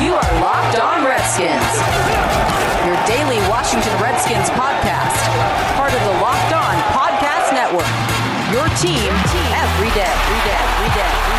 You are Locked On Redskins, your daily Washington Redskins podcast, part of the Locked On Podcast Network. Your team every day, every day, every day.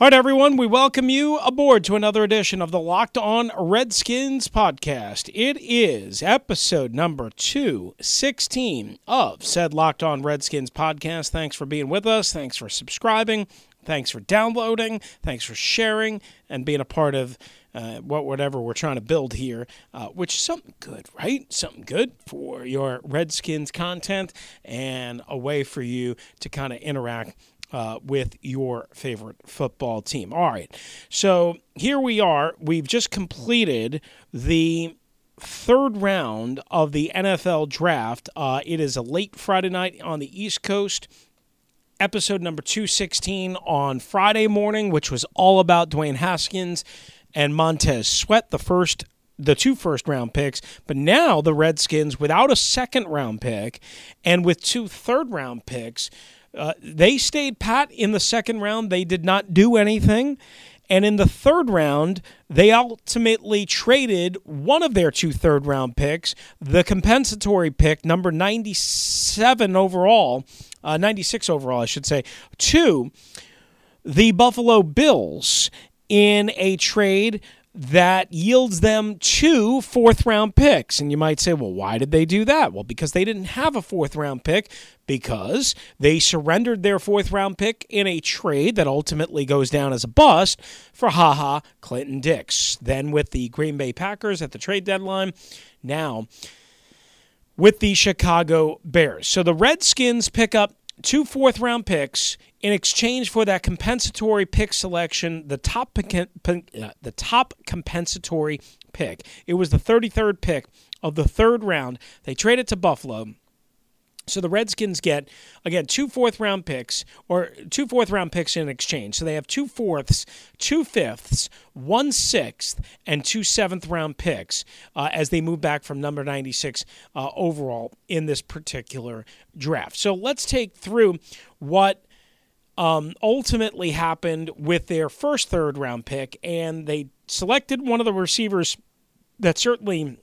All right, everyone, we welcome you aboard to another edition of the Locked On Redskins podcast. It is episode number 216 of said Locked On Redskins podcast. Thanks for being with us. Thanks for subscribing. Thanks for downloading. Thanks for sharing and being a part of uh, what whatever we're trying to build here, uh, which is something good, right? Something good for your Redskins content and a way for you to kind of interact uh, with your favorite football team. All right, so here we are. We've just completed the third round of the NFL draft. Uh, it is a late Friday night on the East Coast episode number 216 on Friday morning, which was all about Dwayne Haskins and Montez Sweat, the first the two first round picks, but now the Redskins without a second round pick and with two third round picks, uh, they stayed pat in the second round. They did not do anything. And in the third round, they ultimately traded one of their two third round picks, the compensatory pick, number 97 overall, uh, 96 overall, I should say, to the Buffalo Bills in a trade that yields them two fourth round picks. And you might say, well, why did they do that? Well, because they didn't have a fourth round pick, because they surrendered their fourth round pick in a trade that ultimately goes down as a bust for Ha Ha Clinton-Dix. Then with the Green Bay Packers at the trade deadline, now with the Chicago Bears. So the Redskins pick up two fourth round picks in exchange for that compensatory pick selection, the top the top compensatory pick. It was the 33rd pick of the third round. They traded to Buffalo. So the Redskins get again two fourth round picks or two fourth round picks in exchange. So they have two fourths, two fifths, one sixth, and two seventh round picks uh, as they move back from number 96 uh, overall in this particular draft. So let's take through what um, ultimately happened with their first third round pick, and they selected one of the receivers that certainly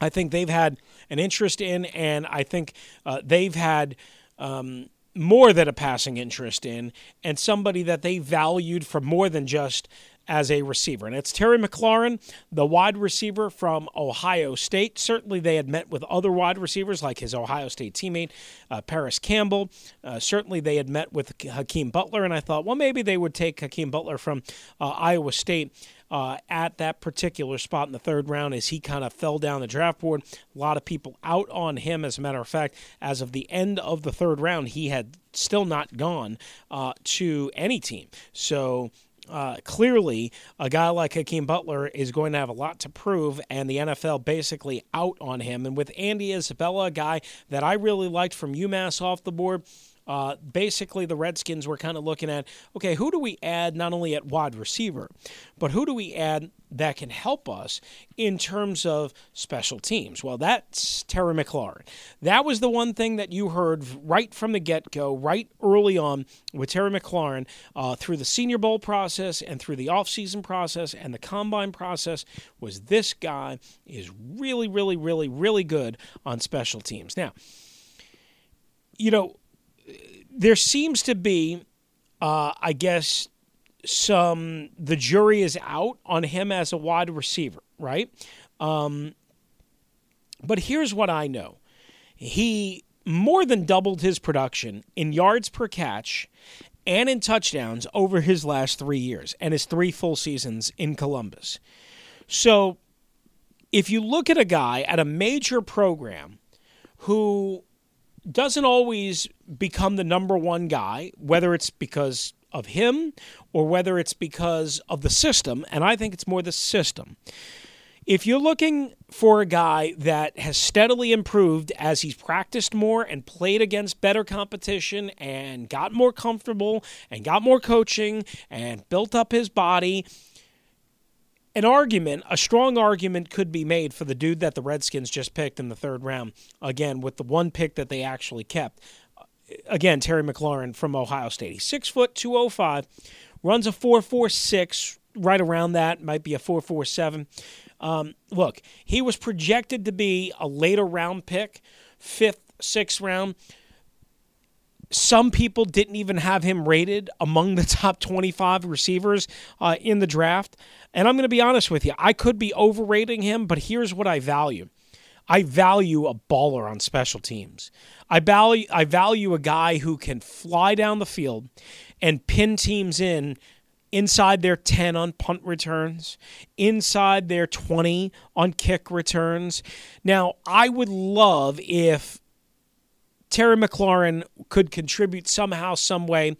I think they've had an interest in, and I think uh, they've had. Um, more than a passing interest in, and somebody that they valued for more than just as a receiver. And it's Terry McLaurin, the wide receiver from Ohio State. Certainly, they had met with other wide receivers like his Ohio State teammate, uh, Parris Campbell. Uh, certainly, they had met with Hakeem Butler. And I thought, well, maybe they would take Hakeem Butler from uh, Iowa State. Uh, at that particular spot in the third round as he kind of fell down the draft board. A lot of people out on him. As a matter of fact, as of the end of the third round, he had still not gone uh, to any team. So uh, clearly, a guy like Hakeem Butler is going to have a lot to prove, and the NFL basically out on him. And with Andy Isabella, a guy that I really liked from UMass off the board, uh, basically the Redskins were kind of looking at okay, who do we add not only at wide receiver, but who do we add that can help us in terms of special teams? Well, that's Terry McLaurin. That was the one thing that you heard right from the get go, right early on with Terry McLaurin uh, through the Senior Bowl process and through the offseason process and the combine process was this guy is really, really, really, really good on special teams. Now, you know, there seems to be, uh, I guess, some the jury is out on him as a wide receiver, right? Um, but here's what I know: he more than doubled his production in yards per catch and in touchdowns over his last three years and his three full seasons in Columbus. So, if you look at a guy at a major program who doesn't always become the number one guy, whether it's because of him or whether it's because of the system. And I think it's more the system. if you're looking for a guy that has steadily improved as he's practiced more and played against better competition and got more comfortable and got more coaching and built up his body, an argument, a strong argument could be made for the dude that the Redskins just picked in the third round. Again, with the one pick that they actually kept. Again, Terry McLaurin from Ohio State. He's six foot two oh five, runs a four four six, right around that, might be a four four seven. Um, look, he was projected to be a later round pick, fifth, sixth round. Some people didn't even have him rated among the top 25 receivers uh, in the draft. And I'm going to be honest with you, I could be overrating him, but here's what I value I value a baller on special teams. I value, I value a guy who can fly down the field and pin teams in inside their 10 on punt returns, inside their 20 on kick returns. Now, I would love if Terry McLaurin could contribute somehow, some way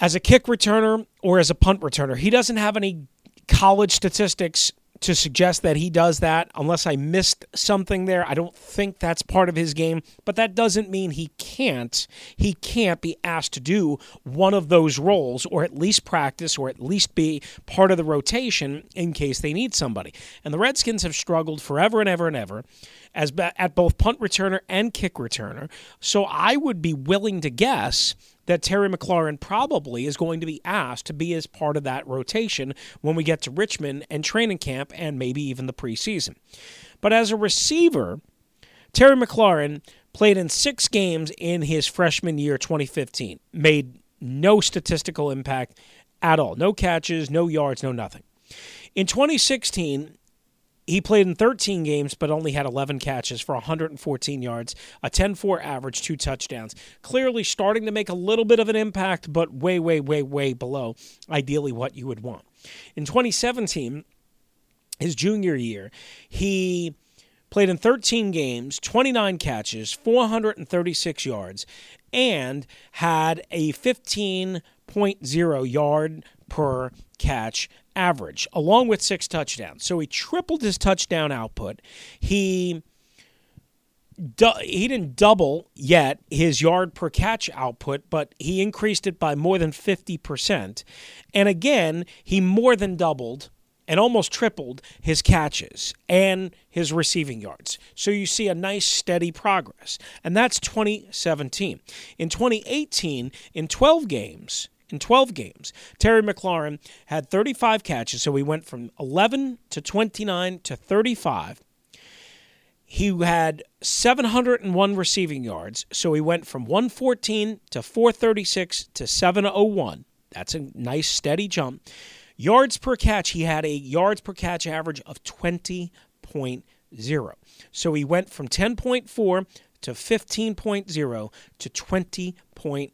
as a kick returner or as a punt returner. He doesn't have any college statistics to suggest that he does that unless I missed something there. I don't think that's part of his game, but that doesn't mean he can't. He can't be asked to do one of those roles or at least practice or at least be part of the rotation in case they need somebody. And the Redskins have struggled forever and ever and ever as at both punt returner and kick returner. So I would be willing to guess that Terry McLaurin probably is going to be asked to be as part of that rotation when we get to Richmond and training camp and maybe even the preseason. But as a receiver, Terry McLaurin played in six games in his freshman year 2015, made no statistical impact at all. No catches, no yards, no nothing. In 2016, he played in 13 games, but only had 11 catches for 114 yards, a 10 4 average, two touchdowns. Clearly starting to make a little bit of an impact, but way, way, way, way below ideally what you would want. In 2017, his junior year, he played in 13 games, 29 catches, 436 yards, and had a 15.0 yard per catch average, along with six touchdowns. So he tripled his touchdown output. He he didn't double yet his yard per catch output, but he increased it by more than 50%. And again, he more than doubled and almost tripled his catches and his receiving yards. So you see a nice steady progress. And that's 2017. In 2018, in 12 games, in 12 games. Terry McLaurin had 35 catches, so he went from 11 to 29 to 35. He had 701 receiving yards, so he went from 114 to 436 to 701. That's a nice steady jump. Yards per catch, he had a yards per catch average of 20.0. So he went from 10.4 to 15.0 to 20.0 zero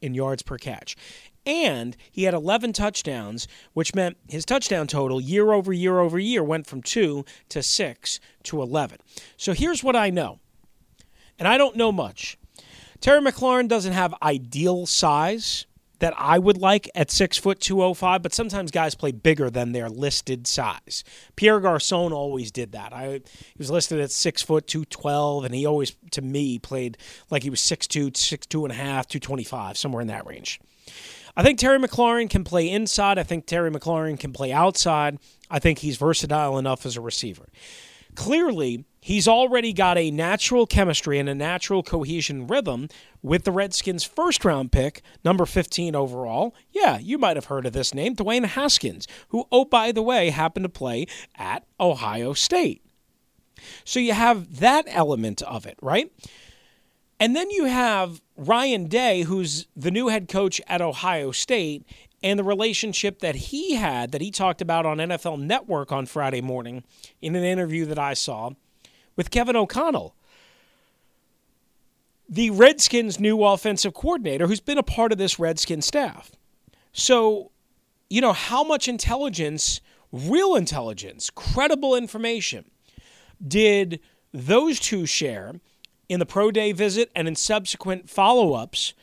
in yards per catch. And he had 11 touchdowns, which meant his touchdown total year over year over year went from 2 to 6 to 11. So here's what I know, and I don't know much. Terry McLaurin doesn't have ideal size that I would like at six foot two oh five, but sometimes guys play bigger than their listed size. Pierre Garcon always did that. I he was listed at six foot two twelve, and he always to me played like he was six two, six two and a half, two twenty five, somewhere in that range. I think Terry McLaurin can play inside. I think Terry McLaurin can play outside. I think he's versatile enough as a receiver. Clearly, he's already got a natural chemistry and a natural cohesion rhythm with the Redskins' first round pick, number 15 overall. Yeah, you might have heard of this name, Dwayne Haskins, who, oh, by the way, happened to play at Ohio State. So you have that element of it, right? And then you have Ryan Day, who's the new head coach at Ohio State, and the relationship that he had that he talked about on NFL Network on Friday morning in an interview that I saw with Kevin O'Connell, the Redskins' new offensive coordinator who's been a part of this Redskin staff. So, you know, how much intelligence, real intelligence, credible information did those two share in the pro day visit and in subsequent follow ups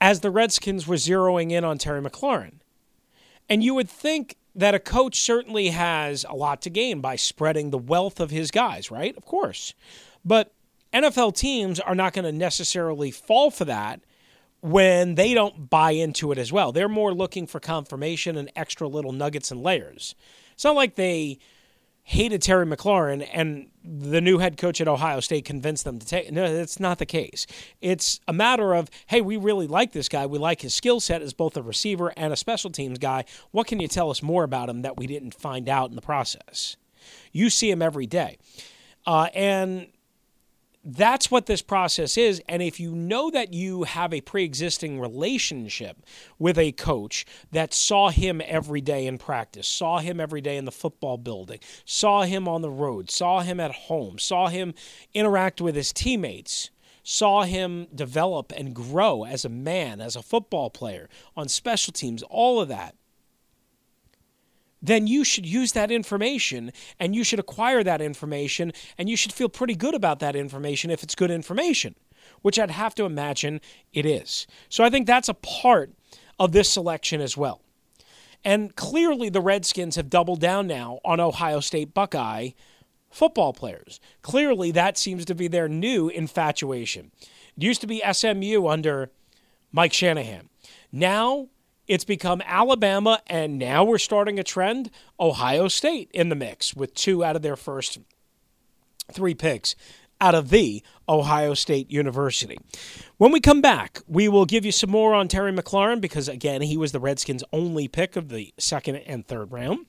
as the Redskins were zeroing in on Terry McLaurin. And you would think that a coach certainly has a lot to gain by spreading the wealth of his guys, right? Of course. But NFL teams are not going to necessarily fall for that when they don't buy into it as well. They're more looking for confirmation and extra little nuggets and layers. It's not like they hated Terry McLaurin and the new head coach at Ohio State convinced them to take. No, that's not the case. It's a matter of, hey, we really like this guy. We like his skill set as both a receiver and a special teams guy. What can you tell us more about him that we didn't find out in the process? You see him every day. Uh, and that's what this process is. And if you know that you have a pre existing relationship with a coach that saw him every day in practice, saw him every day in the football building, saw him on the road, saw him at home, saw him interact with his teammates, saw him develop and grow as a man, as a football player, on special teams, all of that then you should use that information and you should acquire that information and you should feel pretty good about that information if it's good information, which I'd have to imagine it is. So I think that's a part of this selection as well. And clearly, the Redskins have doubled down now on Ohio State Buckeye football players. Clearly, that seems to be their new infatuation. It used to be SMU under Mike Shanahan. Now it's become Alabama, and now we're starting a trend Ohio State in the mix with two out of their first three picks out of the Ohio State University. When we come back, we will give you some more on Terry McLaurin because, again, he was the Redskins' only pick of the second and third round.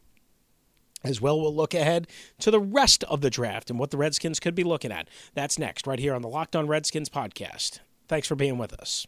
As well, we'll look ahead to the rest of the draft and what the Redskins could be looking at. That's next, right here on the Locked On Redskins podcast. Thanks for being with us.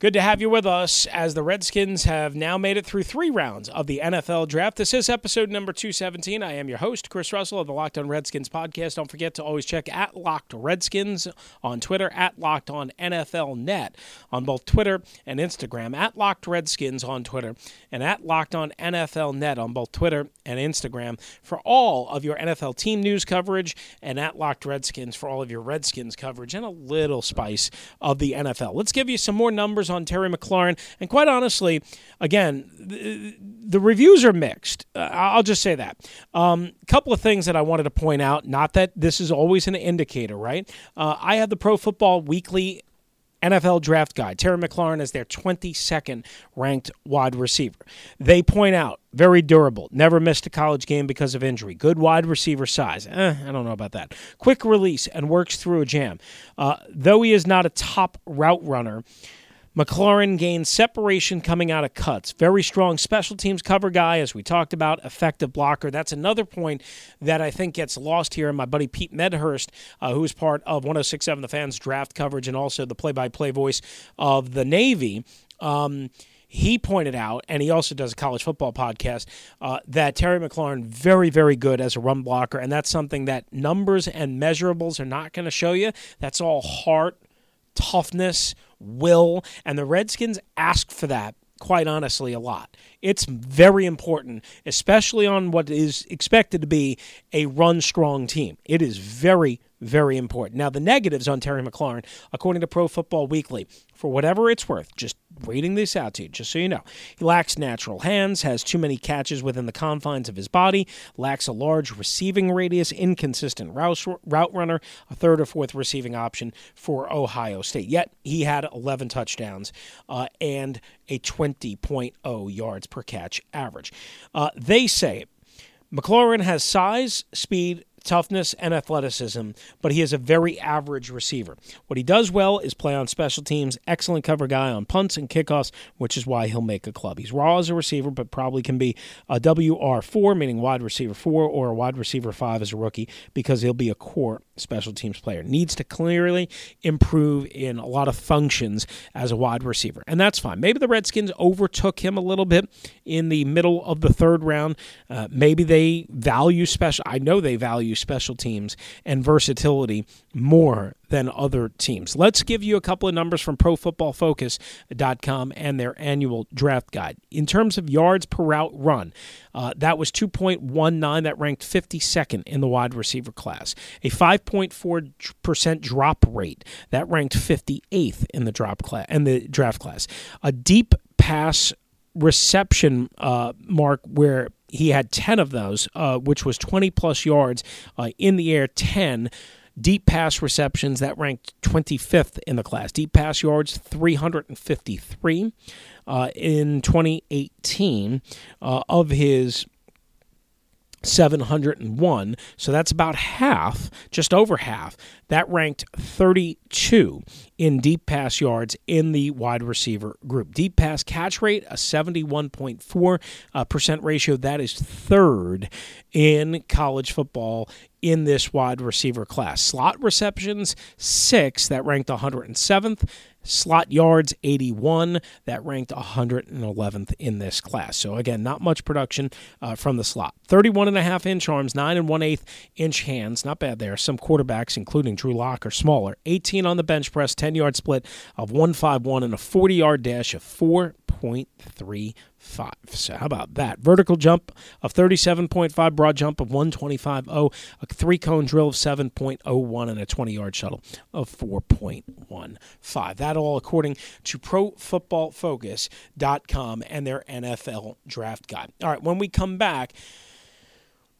Good to have you with us as the Redskins have now made it through three rounds of the NFL draft. This is episode number 217. I am your host, Chris Russell of the Locked On Redskins podcast. Don't forget to always check at Locked Redskins on Twitter, at Locked On NFL Net on both Twitter and Instagram, at Locked Redskins on Twitter, and at Locked On NFL Net on both Twitter and Instagram for all of your NFL team news coverage, and at Locked Redskins for all of your Redskins coverage and a little spice of the NFL. Let's give you some more numbers on Terry McLaurin. And quite honestly, again, the, the reviews are mixed. Uh, I'll just say that. A um, couple of things that I wanted to point out, not that this is always an indicator, right? Uh, I have the Pro Football Weekly NFL draft guide. Terry McLaurin is their 22nd ranked wide receiver. They point out very durable, never missed a college game because of injury, good wide receiver size. Eh, I don't know about that. Quick release and works through a jam. Uh, though he is not a top route runner, McLaurin gained separation coming out of cuts. Very strong special teams cover guy, as we talked about, effective blocker. That's another point that I think gets lost here. And my buddy Pete Medhurst, uh, who is part of 1067 The Fans draft coverage and also the play by play voice of the Navy. Um, he pointed out, and he also does a college football podcast, uh, that Terry McLaurin very, very good as a run blocker, and that's something that numbers and measurables are not going to show you. That's all heart, toughness, will, and the Redskins ask for that quite honestly a lot. It's very important, especially on what is expected to be a run strong team. It is very, very important. Now, the negatives on Terry McLaurin, according to Pro Football Weekly, for whatever it's worth, just reading this out to you, just so you know. He lacks natural hands, has too many catches within the confines of his body, lacks a large receiving radius, inconsistent route, runner, a third or fourth receiving option for Ohio State. Yet he had 11 touchdowns uh, and a 20.0 yards per catch average. Uh, they say McLaurin has size, speed, toughness and athleticism, but he is a very average receiver. What he does well is play on special teams, excellent cover guy on punts and kickoffs, which is why he'll make a club. He's raw as a receiver, but probably can be a WR4, meaning wide receiver 4, or a wide receiver 5 as a rookie, because he'll be a core special teams player. Needs to clearly improve in a lot of functions as a wide receiver, and that's fine. Maybe the Redskins overtook him a little bit in the middle of the third round. Uh, maybe they value special. I know they value special teams and versatility more than other teams. Let's give you a couple of numbers from ProFootballFocus.com and their annual draft guide. In terms of yards per route run, uh, that was 2.19. That ranked 52nd in the wide receiver class. A 5.4% drop rate that ranked 58th in the drop class and the draft class. A deep pass reception uh, mark where he had 10 of those, uh, which was 20 plus yards uh, in the air, 10 Deep pass receptions, that ranked 25th in the class. Deep pass yards, 353 uh, in 2018 uh, of his 701. So that's about half, just over half. That ranked 32 in deep pass yards in the wide receiver group. Deep pass catch rate, a 71.4% uh, ratio. That is third in college football in this wide receiver class. Slot receptions, six, that ranked 107th. Slot yards, 81. That ranked 111th in this class. So, again, not much production uh, from the slot. 31 and a half inch arms, 9 and 1 8 inch hands. Not bad there. Some quarterbacks, including Drew Lock, are smaller. 18 on the bench press, 10 yard split of 151 and a 40 yard dash of 4.3 five. So how about that? Vertical jump of 37.5, broad jump of 125.0, a three cone drill of 7.01, and a 20 yard shuttle of 4.15. That all according to ProFootballFocus.com and their NFL draft guide. All right, when we come back,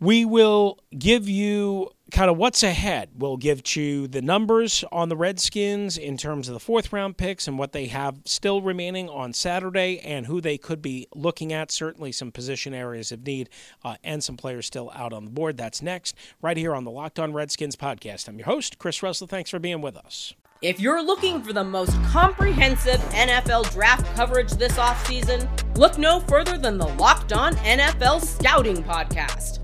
we will give you kind of what's ahead. We'll give you the numbers on the Redskins in terms of the fourth round picks and what they have still remaining on Saturday and who they could be looking at. Certainly some position areas of need uh, and some players still out on the board. That's next, right here on the Locked On Redskins podcast. I'm your host, Chris Russell. Thanks for being with us. If you're looking for the most comprehensive NFL draft coverage this offseason, look no further than the Locked On NFL Scouting Podcast.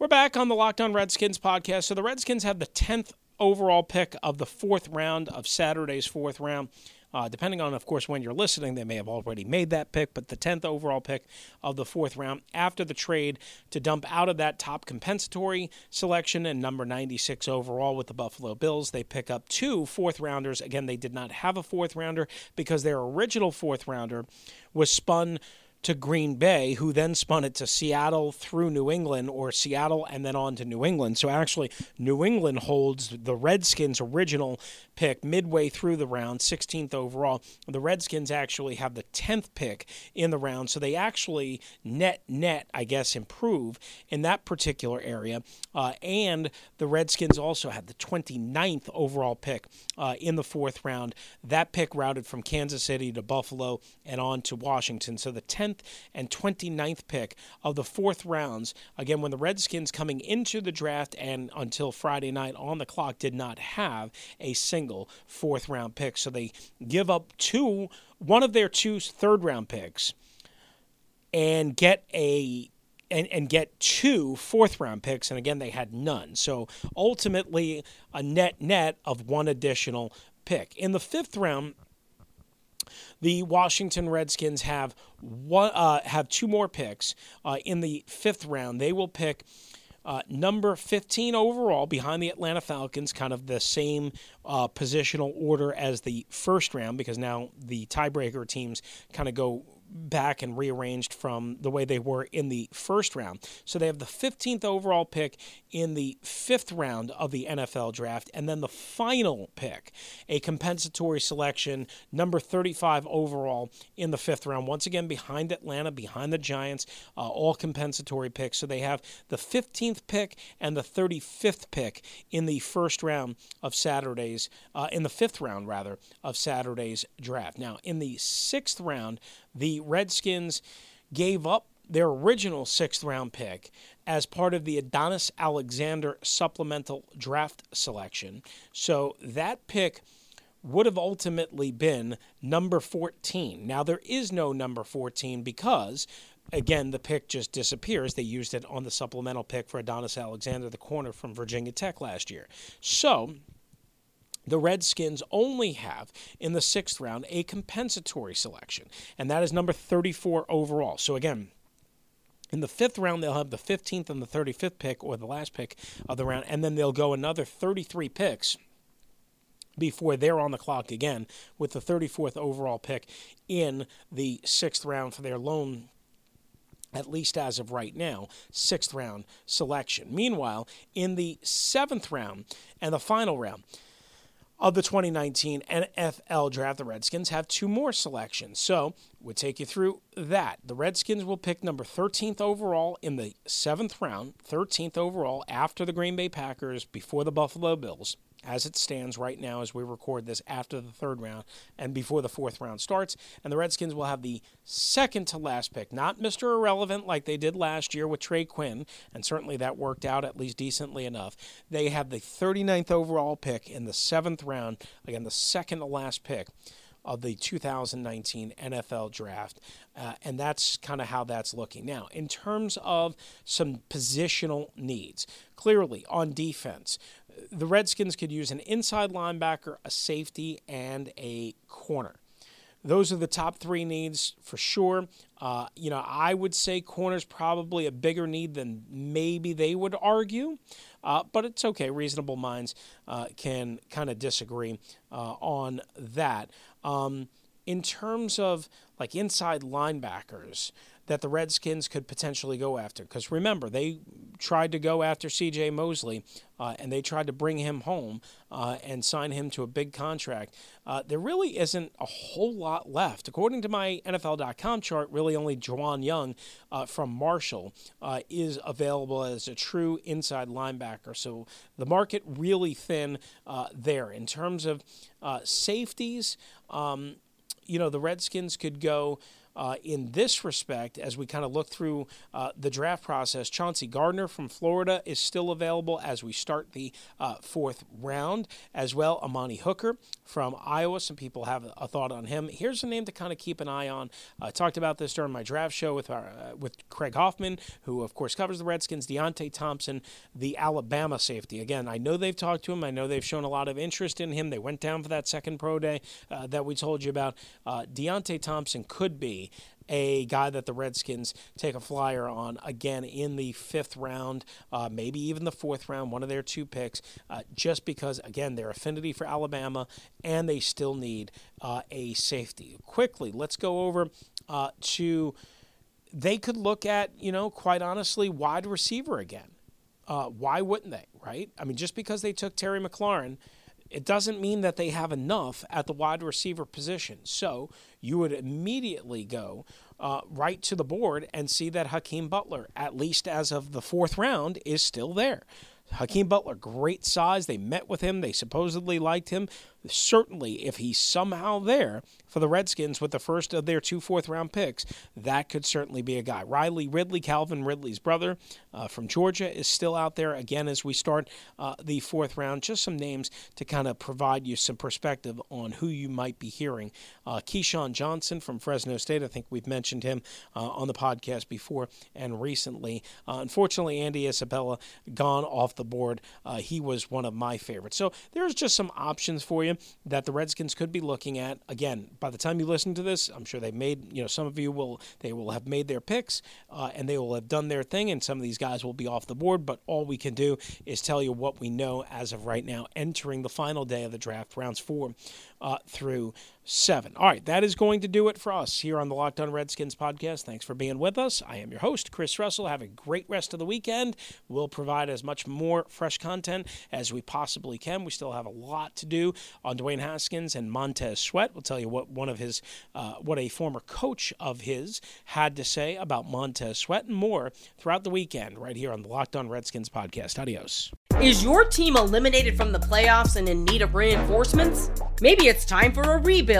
We're back on the Locked On Redskins podcast. So the Redskins have the 10th overall pick of the fourth round of Saturday's fourth round. Uh, depending on, of course, when you're listening, they may have already made that pick, but the 10th overall pick of the fourth round after the trade to dump out of that top compensatory selection and number 96 overall with the Buffalo Bills. They pick up two fourth rounders. Again, they did not have a fourth rounder because their original fourth rounder was spun to Green Bay, who then spun it to Seattle through New England, or Seattle and then on to New England. So actually, New England holds the Redskins' original pick midway through the round, 16th overall. The Redskins actually have the 10th pick in the round, so they actually net net, I guess, improve in that particular area. Uh, and the Redskins also have the 29th overall pick uh, in the fourth round. That pick routed from Kansas City to Buffalo and on to Washington. So the 10th and 29th pick of the fourth rounds, again, when the Redskins coming into the draft and until Friday night on the clock did not have a single single fourth round pick. So they give up two, one of their two third round picks, and get a and, and get two fourth round picks, and again they had none. So ultimately, a net net of one additional pick in the fifth round. The Washington Redskins have one uh, have two more picks uh, in the fifth round. They will pick uh, number 15 overall behind the Atlanta Falcons, kind of the same uh, positional order as the first round because now the tiebreaker teams kind of go back and rearranged from the way they were in the first round. So they have the 15th overall pick in the fifth round of the NFL draft, and then the final pick, a compensatory selection, number 35 overall in the fifth round. Once again, behind Atlanta, behind the Giants, uh, all compensatory picks. So they have the 15th pick and the 35th pick in the first round of Saturday's, uh, in the fifth round, rather, of Saturday's draft. Now, in the sixth round, the Redskins gave up their original sixth round pick as part of the Adonis Alexander supplemental draft selection. So that pick would have ultimately been number 14. Now, there is no number 14 because, again, the pick just disappears. They used it on the supplemental pick for Adonis Alexander, the corner from Virginia Tech last year. So, the Redskins only have in the sixth round a compensatory selection, and that is number 34 overall. So, again, in the fifth round, they'll have the 15th and the 35th pick, or the last pick of the round, and then they'll go another 33 picks before they're on the clock again with the 34th overall pick in the sixth round for their lone at least as of right now, sixth round selection. Meanwhile, in the seventh round and the final round, of the 2019 NFL draft, the Redskins have two more selections. So we'll take you through that. The Redskins will pick number 13th overall in the seventh round, 13th overall after the Green Bay Packers, before the Buffalo Bills as it stands right now as we record this after the third round and before the fourth round starts. And the Redskins will have the second to last pick, not Mr. Irrelevant like they did last year with Trey Quinn, and certainly that worked out at least decently enough. They have the 39th overall pick in the seventh round, again, the second to last pick of the 2019 NFL draft. Uh, and that's kind of how that's looking. Now, in terms of some positional needs, clearly on defense, the Redskins could use an inside linebacker, a safety, and a corner. Those are the top three needs for sure. Uh, you know, I would say corner's probably a bigger need than maybe they would argue, uh, but it's okay. Reasonable minds uh, can kind of disagree uh, on that. Um, in terms of like inside linebackers, that the Redskins could potentially go after. Because remember, they tried to go after C.J. Mosley uh, and they tried to bring him home uh, and sign him to a big contract. Uh, there really isn't a whole lot left. According to my NFL.com chart, really only Jauan Young uh, from Marshall uh, is available as a true inside linebacker. So the market really thin uh, there. In terms of safeties, um, you know, the Redskins could go uh, in this respect, as we kind of look through uh, the draft process, Chauncey Gardner from Florida is still available as we start the uh, fourth round, as well. Amani Hooker from Iowa. Some people have a thought on him. Here's a name to kind of keep an eye on. I talked about this during my draft show with our, uh, with Craig Hoffman, who of course covers the Redskins. Deionte Thompson, the Alabama safety. Again, I know they've talked to him. I know they've shown a lot of interest in him. They went down for that second pro day uh, that we told you about. Uh, Deionte Thompson could be a guy that the Redskins take a flyer on again in the fifth round, uh, maybe even the fourth round, one of their two picks, uh, just because, again, their affinity for Alabama and they still need uh, a safety. Quickly, let's go over uh, to they could look at, you know, quite honestly, wide receiver again. Uh, why wouldn't they, right? I mean, just because they took Terry McLaurin it doesn't mean that they have enough at the wide receiver position. So you would immediately go uh, right to the board and see that Hakeem Butler, at least as of the fourth round, is still there. Hakeem Butler, great size. They met with him. They supposedly liked him certainly if he's somehow there for the Redskins with the first of their two fourth round picks, that could certainly be a guy. Riley Ridley, Calvin Ridley's brother uh, from Georgia, is still out there again as we start uh, the fourth round. Just some names to kind of provide you some perspective on who you might be hearing. Uh, KeeSean Johnson from Fresno State, I think we've mentioned him uh, on the podcast before and recently. Uh, unfortunately, Andy Isabella gone off the board. Uh, he was one of my favorites. So there's just some options for you that the Redskins could be looking at. Again, by the time you listen to this, I'm sure they made, you know, some of you will, they will have made their picks uh, and they will have done their thing, and some of these guys will be off the board. But all we can do is tell you what we know as of right now, entering the final day of the draft, rounds four uh, through seven. All right, that is going to do it for us here on the Locked On Redskins podcast. Thanks for being with us. I am your host, Chris Russell. Have a great rest of the weekend. We'll provide as much more fresh content as we possibly can. We still have a lot to do on Dwayne Haskins and Montez Sweat. We'll tell you what one of his, uh, what a former coach of his had to say about Montez Sweat and more throughout the weekend right here on the Locked On Redskins podcast. Adios. Is your team eliminated from the playoffs and in need of reinforcements? Maybe it's time for a rebuild,